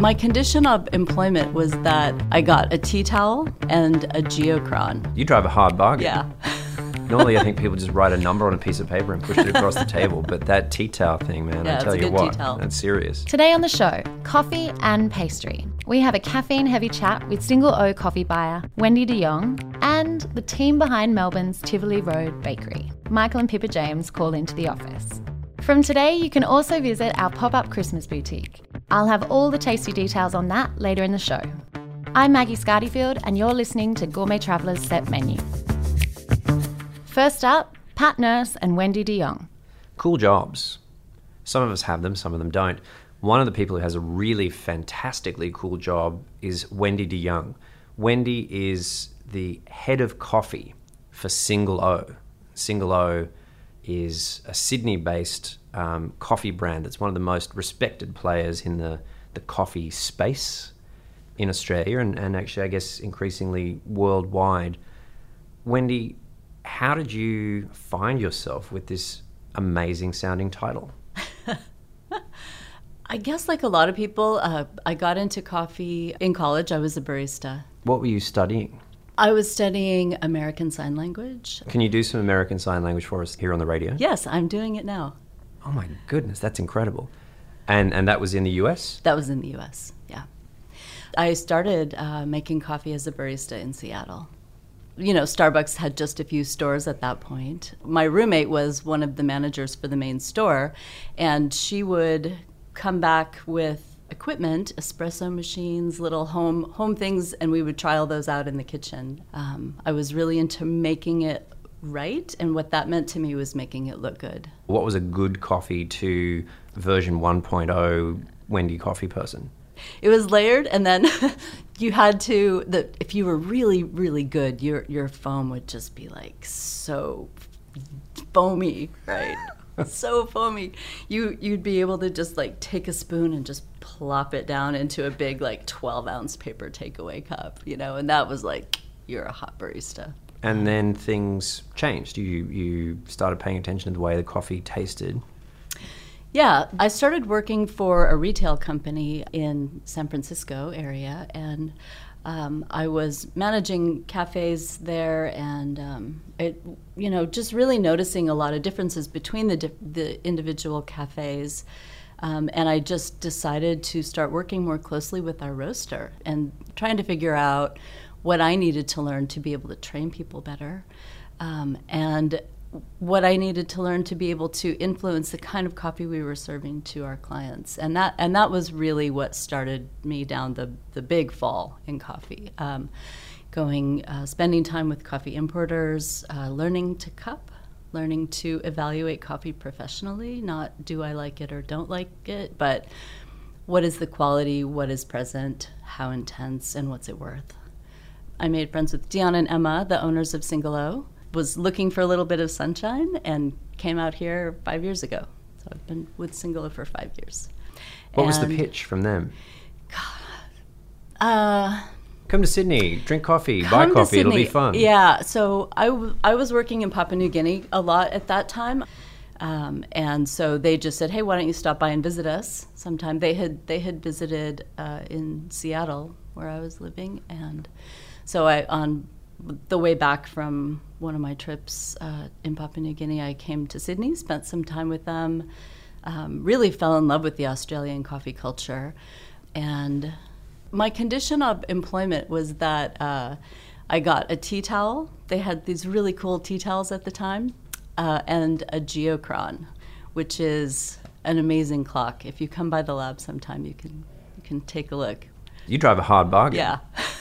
My condition of employment was that I got a tea towel and a geochron. You drive a hard bargain. Yeah. Normally, I think people just write a number on a piece of paper and push it across the table. But that tea towel thing, man, Yeah, I tell you what, that's serious. Today on the show, coffee and pastry. We have a caffeine heavy chat with single O coffee buyer Wendy de Jong and the team behind Melbourne's Tivoli Road Bakery. Michael and Pippa James call into the office. From today, you can also visit our pop up Christmas boutique. I'll have all the tasty details on that later in the show. I'm Maggie Scardifield, and you're listening to Gourmet Traveller's Set Menu. First up, Pat Nourse and Wendy de Jong. Cool jobs. Some of us have them, some of them don't. One of the people who has a really fantastically cool job is Wendy de Jong. Wendy is the head of coffee for Single O. Single O is a Sydney based um, coffee brand that's one of the most respected players in the, the coffee space in Australia and, and actually, I guess, increasingly worldwide. Wendy, how did you find yourself with this amazing sounding title? I guess, like a lot of people, uh, I got into coffee in college. I was a barista. What were you studying? I was studying American Sign Language. Can you do some American Sign Language for us here on the radio? Yes, I'm doing it now. Oh my goodness, that's incredible. And and that was in the US? That was in the US, yeah. I started uh, making coffee as a barista in Seattle. You know, Starbucks had just a few stores at that point. My roommate was one of the managers for the main store, and she would come back with equipment, espresso machines, little home home things, and we would trial those out in the kitchen. Um, I was really into making it right, and what that meant to me was making it look good. What was a good coffee to version 1.0 Wendy coffee person? It was layered, and then you had to. The if you were really, really good, your your foam would just be like so foamy, right? so foamy. You you'd be able to just like take a spoon and just plop it down into a big like twelve ounce paper takeaway cup, you know, and that was like you're a hot barista. And then things changed. You you started paying attention to the way the coffee tasted. Yeah, I started working for a retail company in San Francisco area, and um, I was managing cafes there, and um, it, you know, just really noticing a lot of differences between the di- the individual cafes. Um, and I just decided to start working more closely with our roaster and trying to figure out what I needed to learn to be able to train people better. Um, and what I needed to learn to be able to influence the kind of coffee we were serving to our clients, and that and that was really what started me down the the big fall in coffee. Um, going, uh, spending time with coffee importers, uh, learning to cup, learning to evaluate coffee professionally. Not do I like it or don't like it, but what is the quality, what is present, how intense, and what's it worth. I made friends with Dion and Emma, the owners of Single O was looking for a little bit of sunshine and came out here five years ago. So I've been with Single O for five years. What was the pitch from them? Uh, Come to Sydney, drink coffee, buy coffee, it'll be fun. Yeah, so I, w- I was working in Papua New Guinea a lot at that time. Um, and so they just said, "Hey, why don't you stop by and visit us sometime?" They had they had visited uh, in Seattle where I was living, and so I on the way back from one of my trips uh, in Papua New Guinea, I came to Sydney, spent some time with them, um, really fell in love with the Australian coffee culture, and my condition of employment was that uh, I got a tea towel. They had these really cool tea towels at the time, uh, and a geochron, which is an amazing clock. If you come by the lab sometime, you can you can take a look. You drive a hard bargain. Yeah.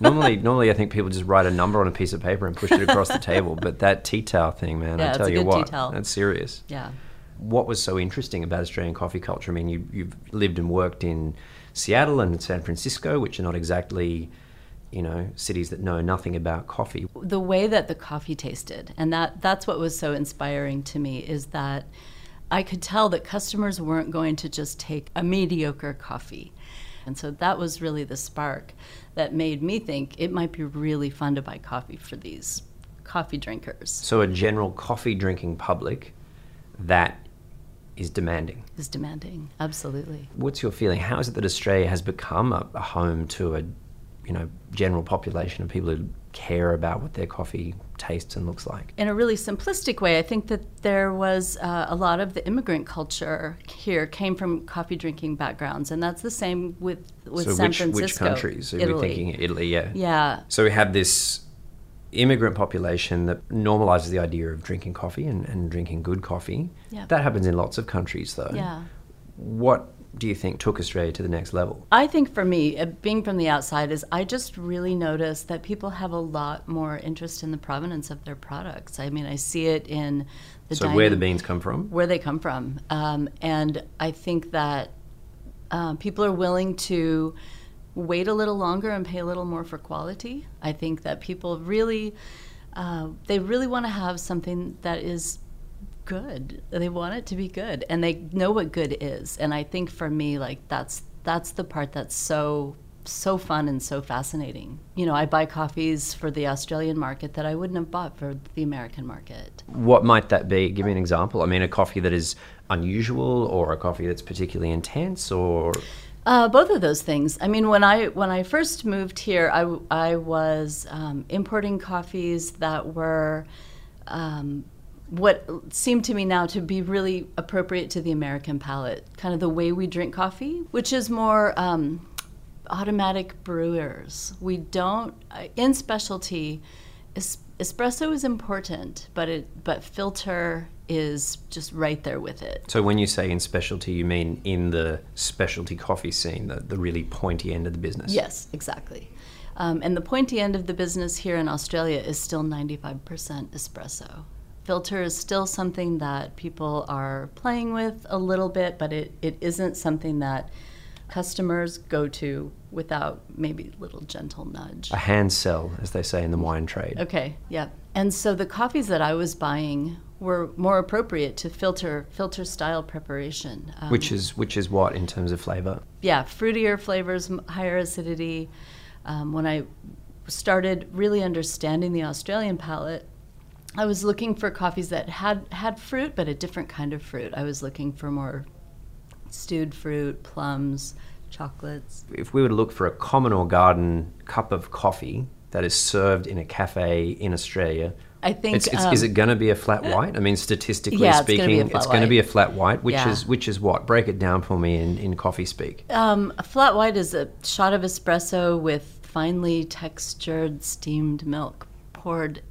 normally, normally I think people just write a number on a piece of paper and push it across the table. But that tea towel thing, man, Yeah, I tell you what, that's serious. Yeah. What was so interesting about Australian coffee culture? I mean, you, you've lived and worked in Seattle and San Francisco, which are not exactly, you know, cities that know nothing about coffee. the way that the coffee tasted and that that's what was so inspiring to me is that i could tell that customers weren't going to just take a mediocre coffee and so that was really the spark that made me think it might be really fun to buy coffee for these coffee drinkers So, a general coffee drinking public that is demanding. Is demanding, absolutely. What's your feeling? How is it that Australia has become a, a home to a, you know, general population of people who care about what their coffee tastes and looks like? In a really simplistic way, I think that there was uh, a lot of the immigrant culture here came from coffee drinking backgrounds, and that's the same with with so San which, Francisco. which countries? Are Italy. we thinking Italy? Yeah. Yeah, So we have this immigrant population that normalizes the idea of drinking coffee and, and drinking good coffee. Yeah. That happens in lots of countries, though. yeah. What do you think took Australia to the next level? I think for me, uh, being from the outside, is I just really noticed that people have a lot more interest in the provenance of their products. I mean, I see it in the so where the beans come from? where they come from. Um, and I think that uh, people are willing to wait a little longer and pay a little more for quality. I think that people really, uh, they really want to have something that is good. They want it to be good, and they know what good is. And I think for me, like that's that's the part that's so so fun and so fascinating. You know, I buy coffees for the Australian market that I wouldn't have bought for the American market. What might that be? Give me an example. I mean, a coffee that is unusual, or a coffee that's particularly intense, or Uh, both of those things. I mean, when I when I first moved here, I I was um, importing coffees that were um, what seemed to me now to be really appropriate to the American palate, kind of the way we drink coffee, which is more um, automatic brewers. We don't uh, in specialty. Es- espresso is important, but it but filter is just right there with it. so when you say in specialty, you mean in the specialty coffee scene, the, the really pointy end of the business. Yes, exactly. Um, and the pointy end of the business here in Australia is still 95% espresso. Filter is still something that people are playing with a little bit, but it, it isn't something that customers go to without maybe a little gentle nudge. A hand sell, as they say in the wine trade. Okay, yeah. And so the coffees that I was buying were more appropriate to filter filter style preparation. Um, Which is which is what in terms of flavor? yeah, fruitier flavors, higher acidity. Um, when I started really understanding the Australian palate, I was looking for coffees that had had fruit, but a different kind of fruit. I was looking for more stewed fruit, plums, chocolates. If we were to look for a common or garden cup of coffee that is served in a cafe in Australia, I think it's, it's, um, is it going to be a flat white? I mean, statistically Yeah, speaking, it's going to be a flat white, which Yeah. is which is what? Break it down for me in, in coffee speak. Um, a flat white is a shot of espresso with finely textured steamed milk poured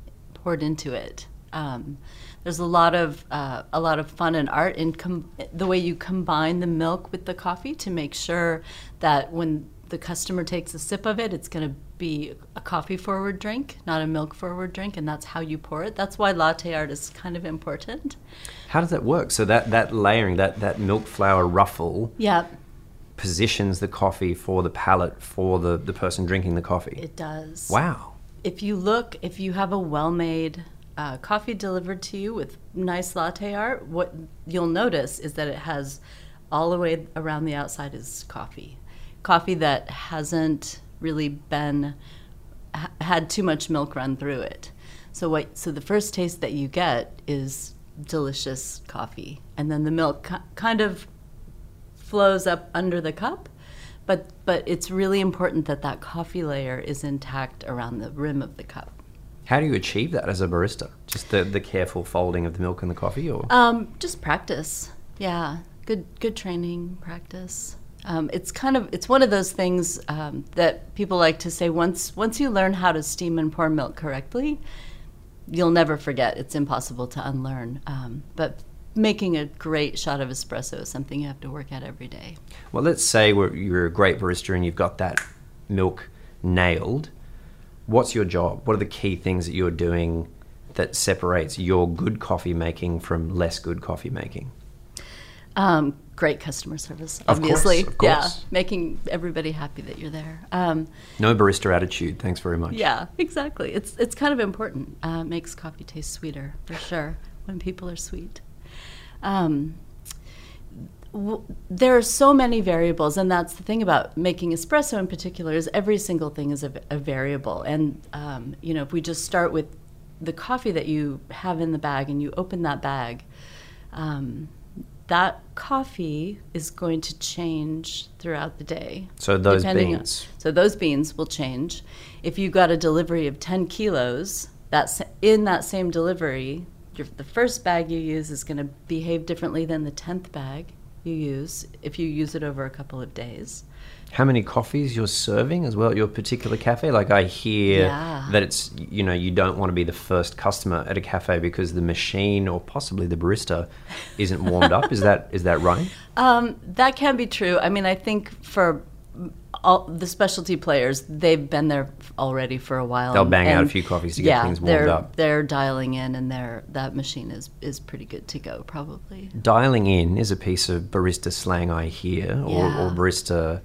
poured into it. Um, there's a lot of uh, a lot of fun and art in com- the way you combine the milk with the coffee to make sure that when the customer takes a sip of it, it's going to be a coffee forward drink, not a milk forward drink, and that's how you pour it. That's why latte art is kind of important. How does that work? So that, that layering, that, that milk flour ruffle Yeah, positions the coffee for the palate for the, the person drinking the coffee. it does. Wow. If you look, if you have a well-made uh, coffee delivered to you with nice latte art, what you'll notice is that it has all the way around the outside is coffee, coffee that hasn't really been ha- had too much milk run through it. So what? So the first taste that you get is delicious coffee, and then the milk ki- kind of flows up under the cup. But, but it's really important that that coffee layer is intact around the rim of the cup. How do you achieve that as a barista? Just the, the careful folding of the milk and the coffee, or Um, just practice. Yeah, good good training practice. Um, it's kind of it's one of those things um, that people like to say. Once once you learn how to steam and pour milk correctly, you'll never forget. It's impossible to unlearn. Um, but making a great shot of espresso is something you have to work at every day. well, let's say we're, you're a great barista and you've got that milk nailed. What's your job? What are the key things that you're doing that separates your good coffee making from less good coffee making? Um, great customer service, Of course, obviously. of Yeah, making everybody happy that you're there. Um, No barista attitude. Thanks very much. Yeah, exactly. It's it's kind of important. Uh, makes coffee taste sweeter for sure when people are sweet. Um, w- there are so many variables, and that's the thing about making espresso in particular is every single thing is a, a variable. And um, you know, if we just start with the coffee that you have in the bag, and you open that bag. Um, that coffee is going to change throughout the day. So those depending on- beans. so those beans will change. If you got a delivery of 10 kilos, that's in that same delivery, your, the first bag you use is going to behave differently than the 10th bag you use if you use it over a couple of days. How many coffees you're serving as well at your particular cafe? Like I hear Yeah. that it's you know you don't want to be the first customer at a cafe because the machine or possibly the barista isn't warmed up. Is that is that right? Um, that can be true. I mean, I think for all the specialty players, they've been there already for a while. They'll and- bang out a and few coffees to get yeah, things warmed they're, up. They're dialing in, and they're, that machine is is pretty good to go, probably. Dialing in is a piece of barista slang I hear, or, Yeah. or barista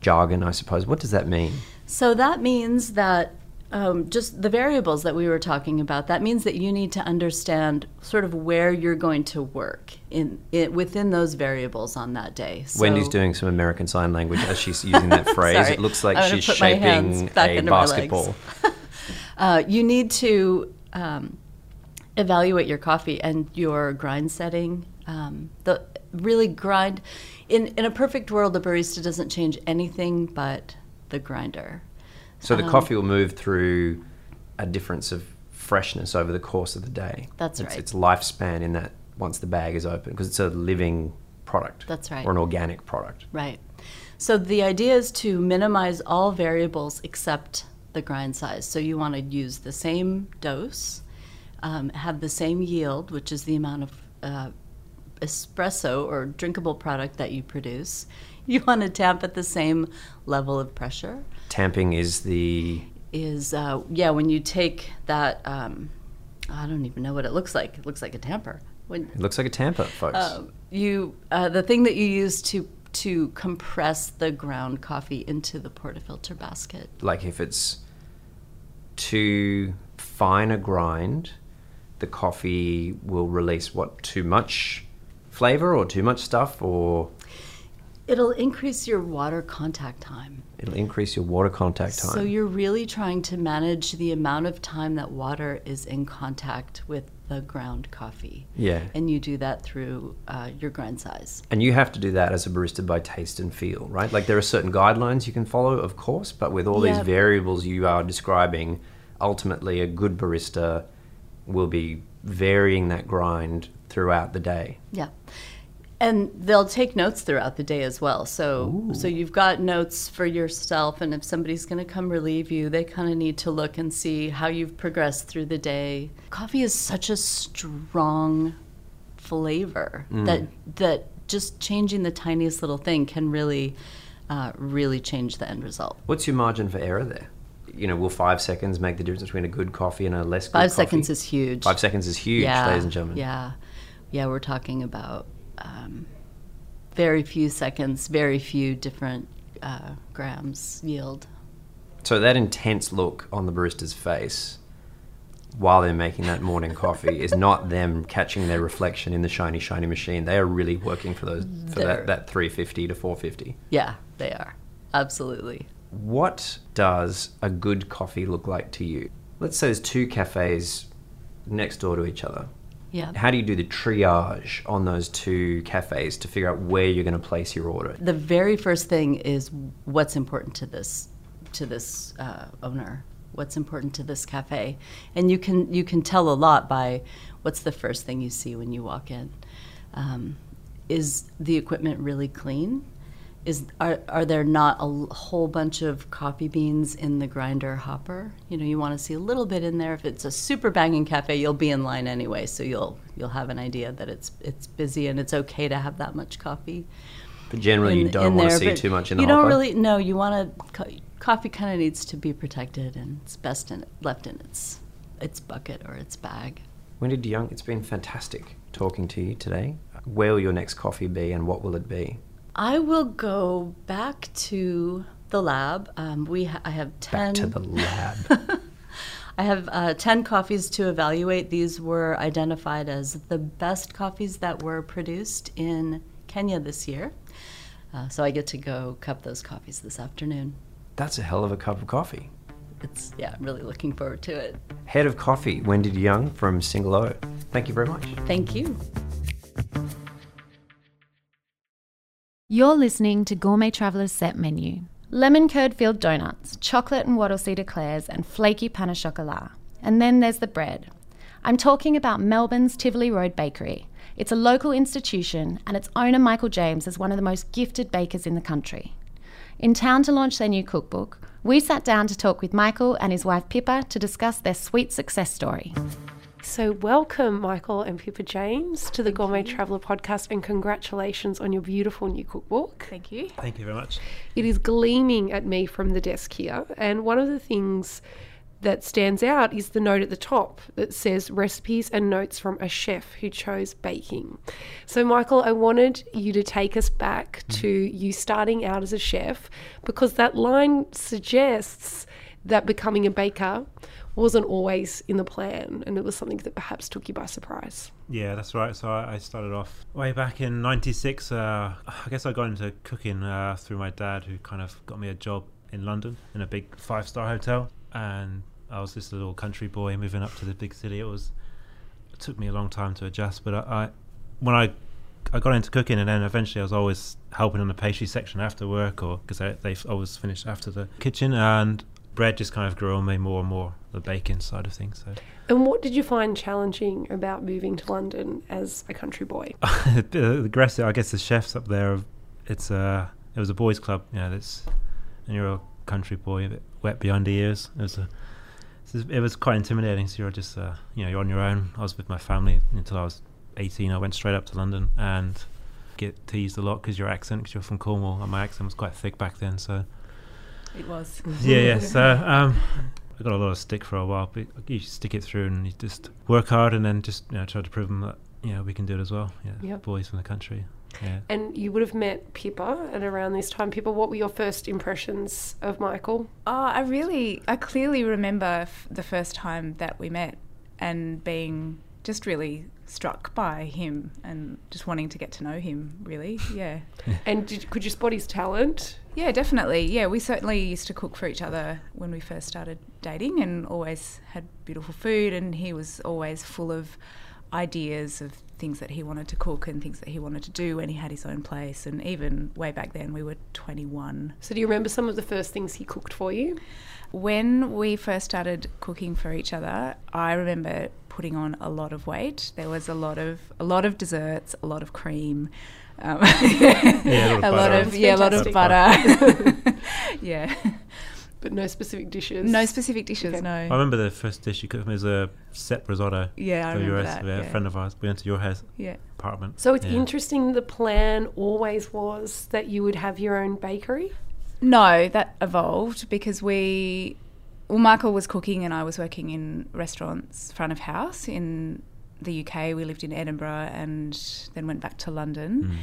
jargon, I suppose. What does that mean? So that means that um, just the variables that we were talking about. That means that you need to understand sort of where you're going to work in, in within those variables on that day. So, Wendy's doing some American Sign Language as she's using that phrase. Sorry. It looks like she's put my hands shaping back a basketball. Uh, you need to um, evaluate your coffee and your grind setting. Um, the really grind in in a perfect world, the barista doesn't change anything but the grinder. So Um, the coffee will move through a difference of freshness over the course of the day. That's it's, right. Its lifespan in that once the bag is open because it's a living product. That's right. Or an organic product. Right. So the idea is to minimize all variables except the grind size. So you want to use the same dose, um, have the same yield, which is the amount of uh, espresso or drinkable product that you produce. You want to tamp at the same level of pressure. Tamping is the Is uh, yeah, when you take that, um, I don't even know what it looks like. It looks like a tamper. When it looks like a tamper, folks. um, you uh, the thing that you use to to compress the ground coffee into the portafilter basket. like if it's too fine a grind, the coffee will release what too much flavor or too much stuff or It'll increase your water contact time. it'll increase your water contact time. So you're really trying to manage the amount of time that water is in contact with the ground coffee. yeah. And you do that through uh, your grind size. And you have to do that as a barista by taste and feel, right? Like there are certain guidelines you can follow, of course, but with all Yeah. these variables you are describing, ultimately a good barista will be varying that grind throughout the day. Yeah. And they'll take notes throughout the day as well. So so you've got notes for yourself and if somebody's going to come relieve you, they kind of need to look and see how you've progressed through the day. Coffee is such a strong flavor that that just changing the tiniest little thing can really uh, really change the end result. What's your margin for error there? You know, will five seconds make the difference between a good coffee and a less good Five coffee? seconds is huge. Five seconds is huge, ladies and gentlemen. Yeah, yeah, we're talking about um, very few seconds, very few different uh, grams yield. So that intense look on the barista's face while they're making that morning coffee is not them catching their reflection in the shiny, shiny machine. They are really working for those for They're- that, that 350 to 450. Yeah, they are absolutely. What does a good coffee look like to you? Let's say there's two cafes next door to each other. Yeah. How do you do the triage on those two cafes to figure out where you're going to place your order? The very first thing is what's important to this to this uh, owner. What's important to this cafe, and you can you can tell a lot by what's the first thing you see when you walk in. Um, is the equipment really clean? Is are are there not a whole bunch of coffee beans in the grinder hopper? You know, you want to see a little bit in there. If it's a super banging cafe, you'll be in line anyway, so you'll you'll have an idea that it's it's busy and it's okay to have that much coffee But generally, you don't in want to see too much in the you hopper. don't really no you want to co- coffee kind of needs to be protected and it's best in left in its its bucket or its bag Wendy de Jong, it's been fantastic talking to you today. Where will your next coffee be and what will it be? I will go back to the lab um, we ha- i have 10 Back to the lab. i have uh, 10 coffees to evaluate these were identified as the best coffees that were produced in kenya this year uh, so i get to go cup those coffees this afternoon That's a hell of a cup of coffee. it's yeah i'm really looking forward to it Head of Coffee, Wendy de Jong from Single O. Thank you very much. thank you You're listening to Gourmet Traveller's Set Menu. Lemon curd filled donuts, chocolate and wattle seed eclairs, and flaky pain au chocolat. And then there's the bread. I'm talking about Melbourne's Tivoli Road Bakery. It's a local institution, and its owner, Michael James, is one of the most gifted bakers in the country. In town to launch their new cookbook, we sat down to talk with Michael and his wife Pippa to discuss their sweet success story. So, welcome, Michael and Pippa James, to the Gourmet Traveller podcast, and congratulations on your beautiful new cookbook. Thank you. Thank you very much. It is gleaming at me from the desk here, and one of the things that stands out is the note at the top that says recipes and notes from a chef who chose baking. So, Michael, I wanted you to take us back hmm. to you starting out as a chef because that line suggests that becoming a baker wasn't always in the plan and it was something that perhaps took you by surprise. Yeah, that's right. So I started off way back in '96. Uh, I guess I got into cooking uh, through my dad, who kind of got me a job in London in a big five-star hotel, and I was just a little country boy moving up to the big city. It was it took me a long time to adjust, but I, I when I I got into cooking, and then eventually I was always helping in the pastry section after work, or because they always finished after the kitchen, and bread just kind of grew on me more and more, the bacon side of things. So. And what did you find challenging about moving to London as a country boy? the aggressive, I guess the chefs up there, it's a, it was a boys' club, you know, it's, and you're a country boy, a bit wet behind the ears. It was a, it was quite intimidating. So you're just, uh, you know, you're on your own. I was with my family until I was 18. I went straight up to London and get teased a lot because your accent, because you're from Cornwall, and my accent was quite thick back then. So It was. yeah, yeah. So um, I got a lot of stick for a while, but you stick it through and you just work hard and then just you know try to prove them that you know we can do it as well. Yeah, Yep. boys from the country. Yeah. And you would have met Pippa at around this time. Pippa, what were your first impressions of Michael? Oh, I really, I clearly remember f- the first time that we met and being just really struck by him and just wanting to get to know him, really. Yeah. And did, could you spot his talent? Yeah, definitely. Yeah, we certainly used to cook for each other when we first started dating and always had beautiful food. And he was always full of ideas of things that he wanted to cook and things that he wanted to do when he had his own place. And even way back then, we were 21. So do you remember some of the first things he cooked for you? When we first started cooking for each other, I remember putting on a lot of weight. There was a lot of a lot of desserts, a lot of cream, um, a lot of a lot butter. of yeah, a lot of butter. yeah, But no specific dishes. no specific dishes. Okay. No. I remember the first dish you cooked me was a set risotto. yeah, I for remember your that. yeah, yeah. a friend of ours. We went to your house yeah. apartment. So it's Yeah. interesting the plan always was that you would have your own bakery. No, that evolved because we, well, Michael was cooking and I was working in restaurants front of house in the UK. We lived in Edinburgh and then went back to London. Mm.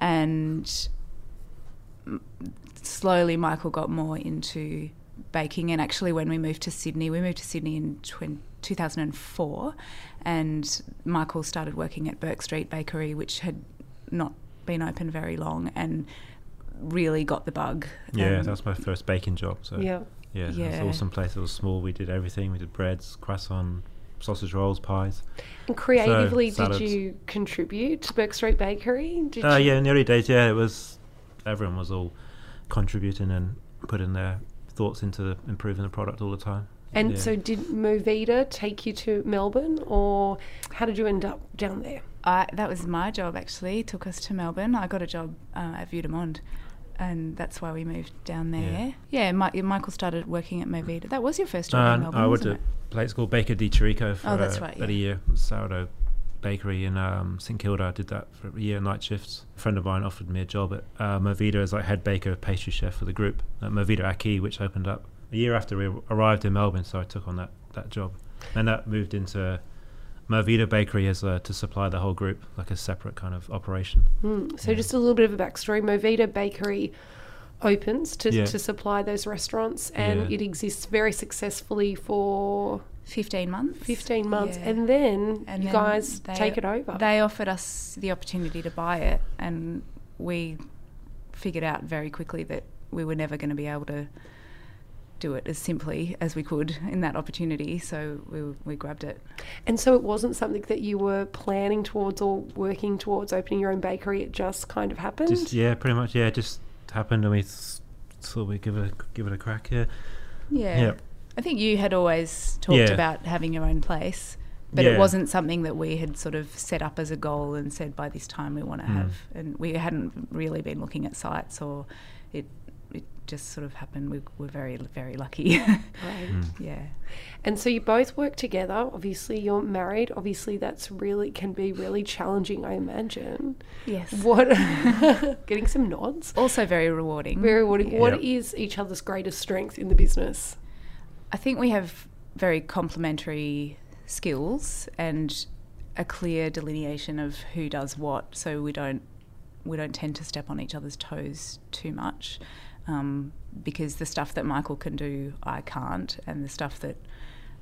And slowly, Michael got more into baking. And actually, when we moved to Sydney, we moved to Sydney in 20, 2004, and Michael started working at Bourke Street Bakery, which had not been open very long, and really got the bug. Yeah, Um, that was my first baking job. So Yeah. yeah, it was an awesome place. It was small. We did everything. We did breads, croissant, sausage rolls, pies. And creatively, did you contribute to Bourke Street Bakery? Did Uh, you? yeah, in the early days, yeah, it was. Everyone was all contributing and putting their thoughts into improving the product all the time. And Yeah. so, did Movida take you to Melbourne, or how did you end up down there? I, that was my job actually. It took us to Melbourne. I got a job uh, at Vue de Monde, and that's why we moved down there. Yeah, Mi- Michael started working at Movida. That was your first job in Melbourne, I went wasn't to it? A place called Baker D. Chirico for Oh, that's uh, right, about a year. Sourdough bakery in um, St Kilda. I did that for a year, night shifts. A friend of mine offered me a job at uh, Movida as like head baker, pastry chef for the group at Movida Aqui, which opened up a year after we arrived in Melbourne. So I took on that, that job. And that moved into Movida Bakery as uh, to supply the whole group, like a separate kind of operation. Hmm. So, Yeah. just a little bit of a backstory. Movida Bakery opens to, Yeah. to supply those restaurants, and Yeah. it exists very successfully for 15 months. 15 months, Yeah. and then And you then guys they- take it over. They offered us the opportunity to buy it, and we figured out very quickly that we were never going to be able to do it as simply as we could in that opportunity. So we, we grabbed it. And so it wasn't something that you were planning towards or working towards opening your own bakery. It just kind of happened. Just yeah, pretty much yeah, just happened, and we th- thought we'd give it a, give it a crack. here. Yeah. Yeah. I think you had always talked Yeah. about having your own place, but Yeah. it wasn't something that we had sort of set up as a goal and said by this time we want to Mm. have. And we hadn't really been looking at sites or it just sort of happened. We were very very lucky. Right. Mm. yeah. And so you both work together. Obviously, you're married. Obviously, that's really can be really challenging. I imagine. Yes. What? getting some nods. Also very rewarding. Very rewarding. Yeah. What is each other's greatest strength in the business? I think we have very complementary skills and a clear delineation of who does what, so we don't we don't tend to step on each other's toes too much. Um, because the stuff that Michael can do, I can't, and the stuff that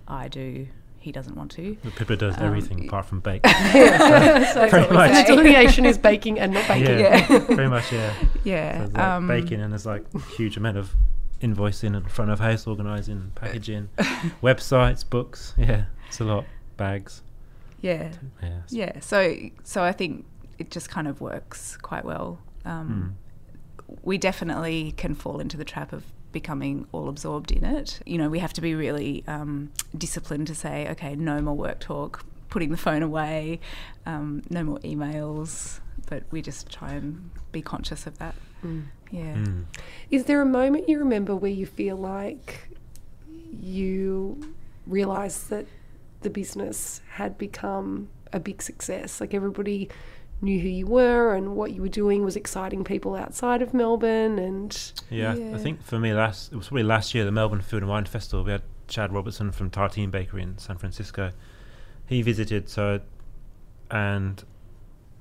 I do, he doesn't want to. But Pippa does Um, everything apart from bake. so Pretty much. the delineation is baking and not baking. yeah, Yeah. pretty much yeah. Yeah, So like um, baking and there's like huge amount of invoicing and front of house organising, packaging, websites, books. Yeah, it's a lot. Bags. yeah, Yeah. it's- yeah. So, so I think it just kind of works quite well. Um, We definitely can fall into the trap of becoming all absorbed in it. You know, we have to be really um, disciplined to say, okay, no more work talk, putting the phone away, um, no more emails. But we just try and be conscious of that. Yeah. Mm. Is there a moment you remember where you feel like you realised that the business had become a big success? Like everybody knew who you were and what you were doing was exciting people outside of Melbourne and Yeah, Yeah. I think for me, last it was probably last year, the Melbourne Food and Wine Festival. We had Chad Robertson from Tartine Bakery in San Francisco. He visited, so and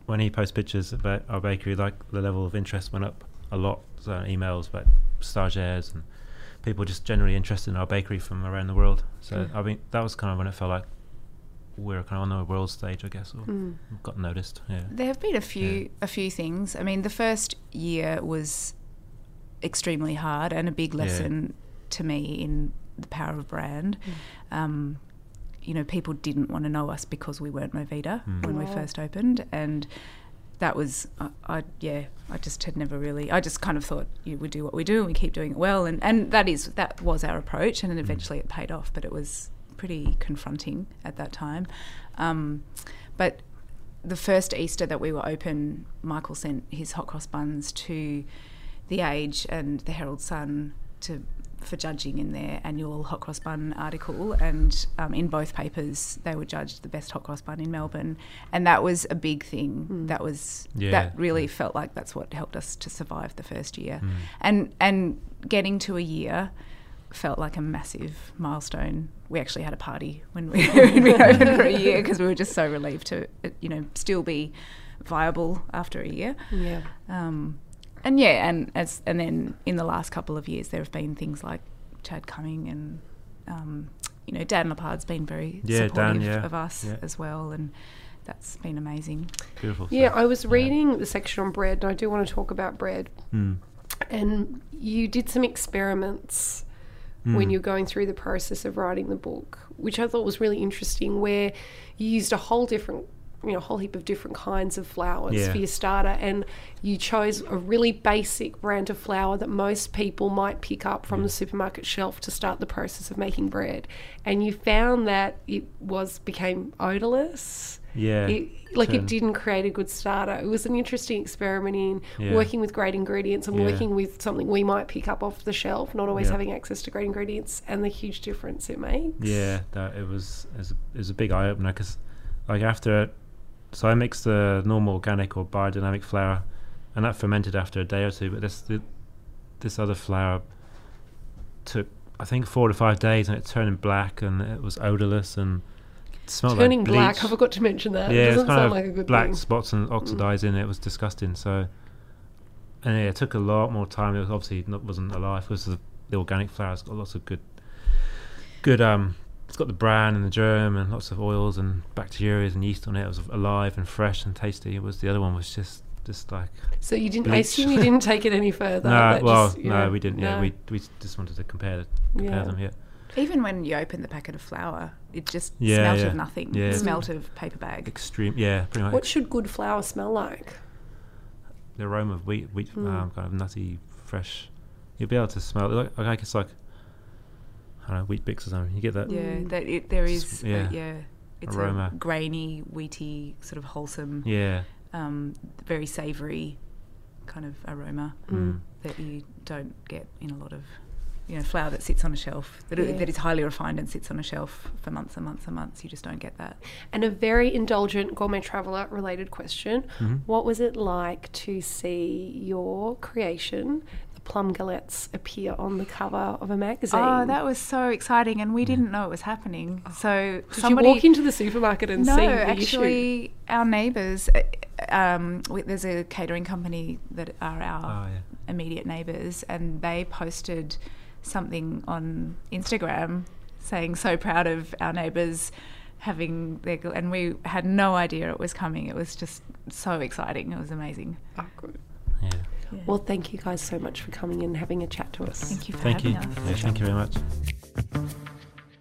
when he posts pictures about our bakery, like the level of interest went up a lot. So emails about stagiaires and people just generally interested in our bakery from around the world. So I mean, that was kind of when it felt like we're kind of on the world stage, I guess, or Mm. got noticed. Yeah. There have been a few a few things. I mean, the first year was extremely hard and a big Yeah. lesson to me in the power of brand. Um, you know, people didn't want to know us because we weren't Movida Mm. when we first opened, and that was, I, I yeah, I just had never really. I just kind of thought you would do what we do and we keep doing it well, and and that is that was our approach, and then eventually it paid off, but it was pretty confronting at that time. Um, but the first Easter that we were open, Michael sent his hot cross buns to the Age and the Herald Sun to for judging in their annual hot cross bun article, and um, in both papers they were judged the best hot cross bun in Melbourne, and that was a big thing. That was Yeah. that really felt like that's what helped us to survive the first year, Mm. and and getting to a year felt like a massive milestone. We actually had a party when we, when we opened for a year because we were just so relieved to, you know, still be viable after a year. yeah. Um, and yeah, and as and then in the last couple of years, there have been things like Chad coming and um, you know Dan Lepard's been very Yeah, Dan, supportive yeah, of us yeah. as well, and that's been amazing. Beautiful. Yeah, stuff. I was Yeah. reading the section on bread and I do want to talk about bread. Mm. And you did some experiments when Mm. you're going through the process of writing the book, which I thought was really interesting, where you used a whole different, you know, a whole heap of different kinds of flours Yeah. for your starter, and you chose a really basic brand of flour that most people might pick up from the supermarket shelf to start the process of making bread, and you found that it was became odorless. Yeah. It, like it didn't create a good starter. It was an interesting experiment in Yeah. working with great ingredients and Yeah. working with something we might pick up off the shelf, not always Yeah. having access to great ingredients, and the huge difference it makes. Yeah, that it was it was a, it was a big eye opener because like after so I mixed the normal organic or biodynamic flour, and that fermented after a day or two. But this the, this other flour took I think four to five days, and it turned black and it was odorless and smelled Turning like black. I forgot to mention that. yeah, it doesn't sound like a good black thing. spots and oxidizing. It was disgusting. So, and yeah, it took a lot more time. It was obviously not wasn't alive because the, the organic flour has got lots of good, good um. It's got the bran and the germ and lots of oils and bacteria and yeast on it. It was alive and fresh and tasty. It was the other one was just just like So you didn't. I assume you didn't take it any further. no, well, just, no, know, we didn't. Yeah, no. we we just wanted to compare compare Yeah. them. Yeah, Even when you open the packet of flour, it just Yeah, smelt yeah. of nothing. Yeah. It smelt of paper bag. extreme. Yeah, pretty much. What should good flour smell like? the aroma of wheat, wheat, Mm. um, kind of nutty, fresh. You'll be able to smell it. Like, I guess like I don't know, Weet-Bix or something. You get that. Yeah, Mm. that it, there is. Yeah, yeah. yeah. It's Aroma. a grainy, wheaty, sort of wholesome, Yeah. um, very savoury kind of aroma Mm. that you don't get in a lot of, you know, flour that sits on a shelf that, Yeah. that is highly refined and sits on a shelf for months and months and months. You just don't get that. And a very indulgent gourmet traveller related question. Mhm. What was it like to see your creation, the plum galettes, appear on the cover of a magazine? Oh, that was so exciting, and we didn't know it was happening. So Did somebody you walk into the supermarket and no, see the issue? actually, our neighbours. uh, Um, we, there's a catering company that are our Oh yeah. immediate neighbours, and they posted something on Instagram saying, "So proud of our neighbours Having their, gl-" and we had no idea it was coming. It was just so exciting. It was amazing. Oh, good. Yeah. Well, thank you guys so much for coming in and having a chat to us. Thank you for Thank you. having us. Yeah, thank you very much.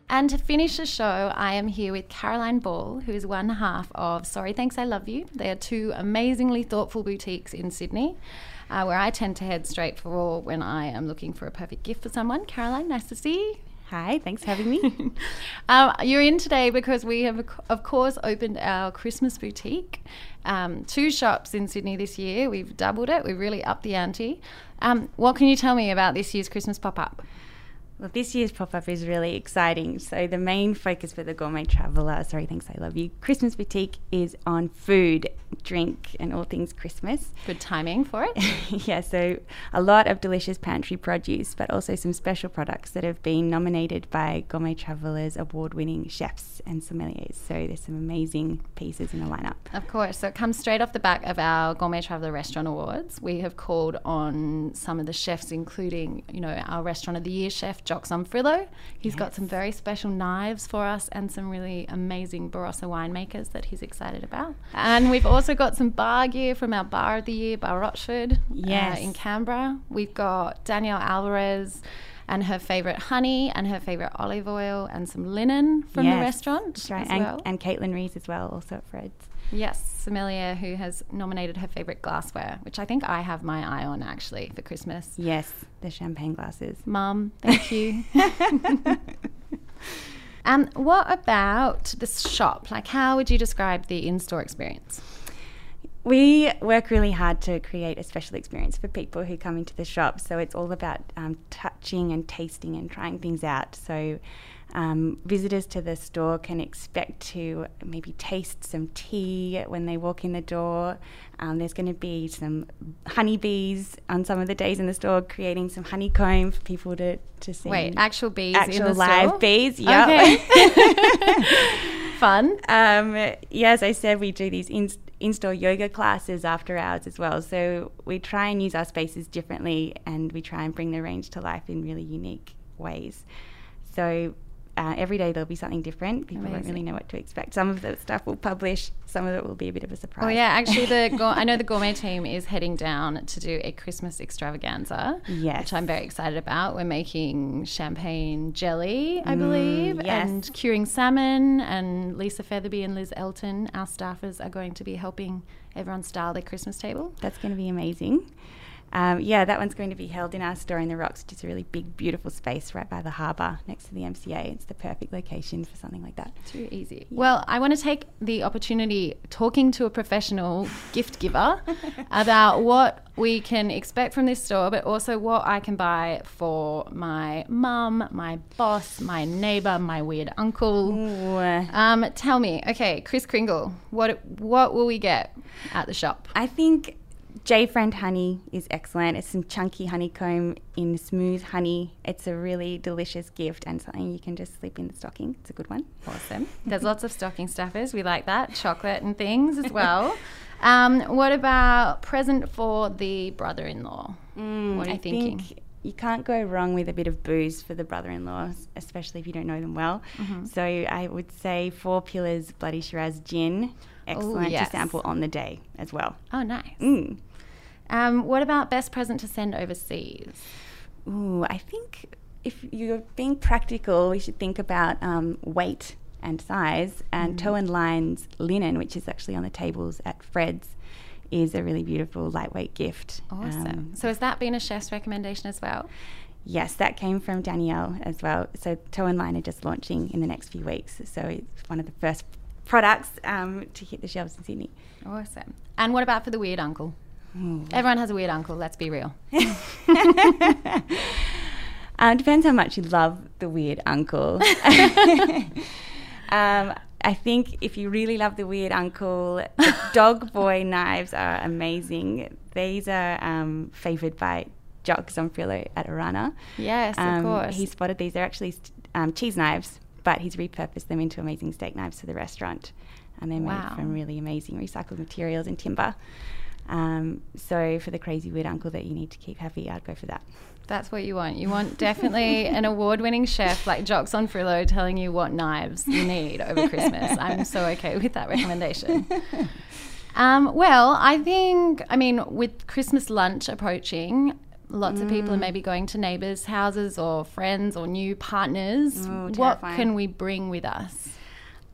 And to finish the show, I am here with Caroline Ball, who is one half of Sorry Thanks I Love You. They are two amazingly thoughtful boutiques in Sydney, uh, where I tend to head straight for when I am looking for a perfect gift for someone. Caroline, nice to see you. Hi, thanks for having me. um, you're in today because we have, of course, opened our Christmas boutique. Um, two shops in Sydney this year. We've doubled it. We've really upped the ante. Um, what can you tell me about this year's Christmas pop up? well, this year's pop up is really exciting. So, the main focus for the Gourmet Traveller, sorry, thanks, I love you, Christmas Boutique is on food, drink, and all things Christmas. Good timing for it. yeah, so a lot of delicious pantry produce, but also some special products that have been nominated by Gourmet Traveller's award winning chefs and sommeliers. So, there's some amazing pieces in the lineup. Of course. So it comes straight off the back of our Gourmet Traveller Restaurant Awards. We have called on some of the chefs, including, you know, our Restaurant of the Year chef, Jock Zonfrillo. He's got some very special knives for us and some really amazing Barossa winemakers that he's excited about. And we've also got some bar gear from our Bar of the Year, Bar Rochford, Yes. uh, in Canberra. We've got Danielle Alvarez and her favourite honey and her favourite olive oil and some linen from the restaurant right. as And, well. and Caitlin Rees as well, also at Fred's. Yes, sommelier who has nominated her favourite glassware, which I think I have my eye on actually for Christmas. Yes, the champagne glasses. Mum, thank you. um, what about the shop? Like, how would you describe the in-store experience? We work really hard to create a special experience for people who come into the shop. So it's all about um, touching and tasting and trying things out. So um, visitors to the store can expect to maybe taste some tea when they walk in the door. Um, there's going to be some honeybees on some of the days in the store, creating some honeycomb for people to, to see. Wait, actual bees in actual live store? bees. Yep. Okay. Fun. Um, yeah, as I said, we do these in, in-store yoga classes after hours as well. So we try and use our spaces differently, and we try and bring the range to life in really unique ways. So uh, every day there'll be something different. People won't really know what to expect. Some of the stuff we'll publish. Some of it will be a bit of a surprise. Oh yeah, actually, the gour- I know the gourmet team is heading down to do a Christmas extravaganza, Yes. which I'm very excited about. We're making champagne jelly, I believe, Mm, yes. and curing salmon. And Lisa Featherby and Liz Elton, our staffers, are going to be helping everyone style their Christmas table. That's going to be amazing. Um, yeah, that one's going to be held in our store in the Rocks, which is a really big, beautiful space right by the harbour next to the MCA. It's the perfect location for something like that. Too easy. Well, I want to take the opportunity talking to a professional gift giver about what we can expect from this store, but also what I can buy for my mum, my boss, my neighbour, my weird uncle. Um, tell me, okay, Kris Kringle, what what will we get at the shop? I think J Friend honey is excellent. It's some chunky honeycomb in smooth honey. It's a really delicious gift and something you can just slip in the stocking. It's a good one. Awesome. There's lots of stocking stuffers. We like that. Chocolate and things as well. Um, what about present for the brother-in-law? what are you Mm, I thinking? think you can't go wrong with a bit of booze for the brother-in-law, especially if you don't know them well. Mm-hmm. So I would say Four Pillars Bloody Shiraz gin. excellent yes. to sample on the day as well. Oh, nice. Mm. Um, what about best present to send overseas? Ooh, I think if you're being practical, we should think about um, weight and size. And Toe and Lines linen, which is actually on the tables at Fred's, is a really beautiful lightweight gift. Awesome. Um, so has that been a chef's recommendation as well? yes, that came from Danielle as well. So Toe and Line are just launching in the next few weeks. So it's one of the first products um, to hit the shelves in Sydney. Awesome. And what about for the weird uncle? Everyone has a weird uncle, let's be real. Um, depends how much you love the weird uncle. um, I think if you really love the weird uncle, the dog boy knives are amazing. These are um, favoured by Jock Zonfrillo at Orana. Yes, of Um, course. He spotted these. They're actually um, cheese knives, but he's repurposed them into amazing steak knives for the restaurant. And they're Wow. made from really amazing recycled materials and timber. Um, so for the crazy weird uncle that you need to keep happy, I'd go for that. That's what you want. You want definitely an award winning chef like Jock Zonfrillo telling you what knives you need over Christmas. I'm so okay with that recommendation. Um, well, I think, I mean, with Christmas lunch approaching, lots of people are Mm. maybe going to neighbours' houses or friends or new partners. Ooh, what can we bring with us?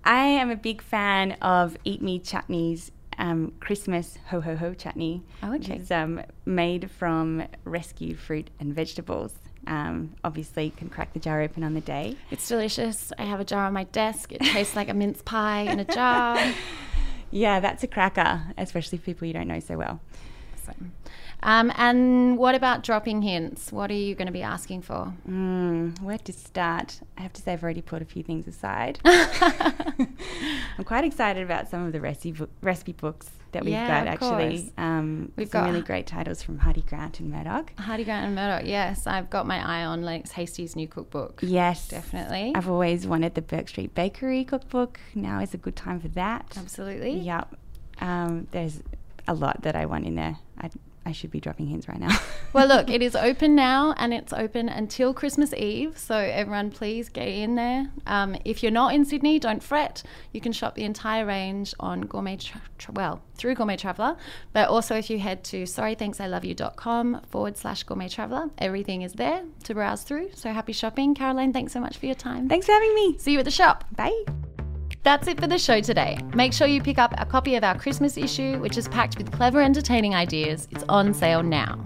I am a big fan of Eat Me Chutney's um, Christmas ho ho ho chutney, Oh, which okay. is um, made from rescued fruit and vegetables. Um, obviously, you can crack the jar open on the day. It's delicious. I have a jar on my desk. It tastes like a mince pie in a jar. Yeah, that's a cracker, especially for people you don't know so well. Awesome. Um, and what about dropping hints? What are you going to be asking for? Mm, where to start? I have to say, I've already put a few things aside. I'm quite excited about some of the recipe, bo- recipe books that we've Yeah, got, actually. Um, We've some got- really great titles from Hardie Grant and Murdoch. Hardie Grant and Murdoch. Yes, I've got my eye on Lennox Hastie's new cookbook. Yes, Definitely. I've always wanted the Bourke Street Bakery cookbook. Now is a good time for that. Absolutely. Yep. Um, there's a lot that I want in there. I, I should be dropping hints right now. Well, look, it is open now and it's open until Christmas Eve. So, everyone, please get in there. Um, if you're not in Sydney, don't fret. You can shop the entire range on Gourmet, tra- tra- well, through Gourmet Traveller. But also, if you head to sorrythanksiloveyou.com forward slash Gourmet Traveller, everything is there to browse through. So, happy shopping. Caroline, thanks so much for your time. Thanks for having me. See you at the shop. Bye. That's it for the show today. Make sure you pick up a copy of our Christmas issue, which is packed with clever, entertaining ideas. It's on sale now.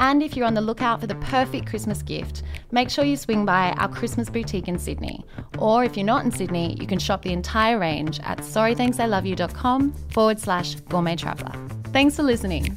And if you're on the lookout for the perfect Christmas gift, make sure you swing by our Christmas boutique in Sydney. Or if you're not in Sydney, you can shop the entire range at sorrythanksiloveyou.com forward slash gourmet traveller. Thanks for listening.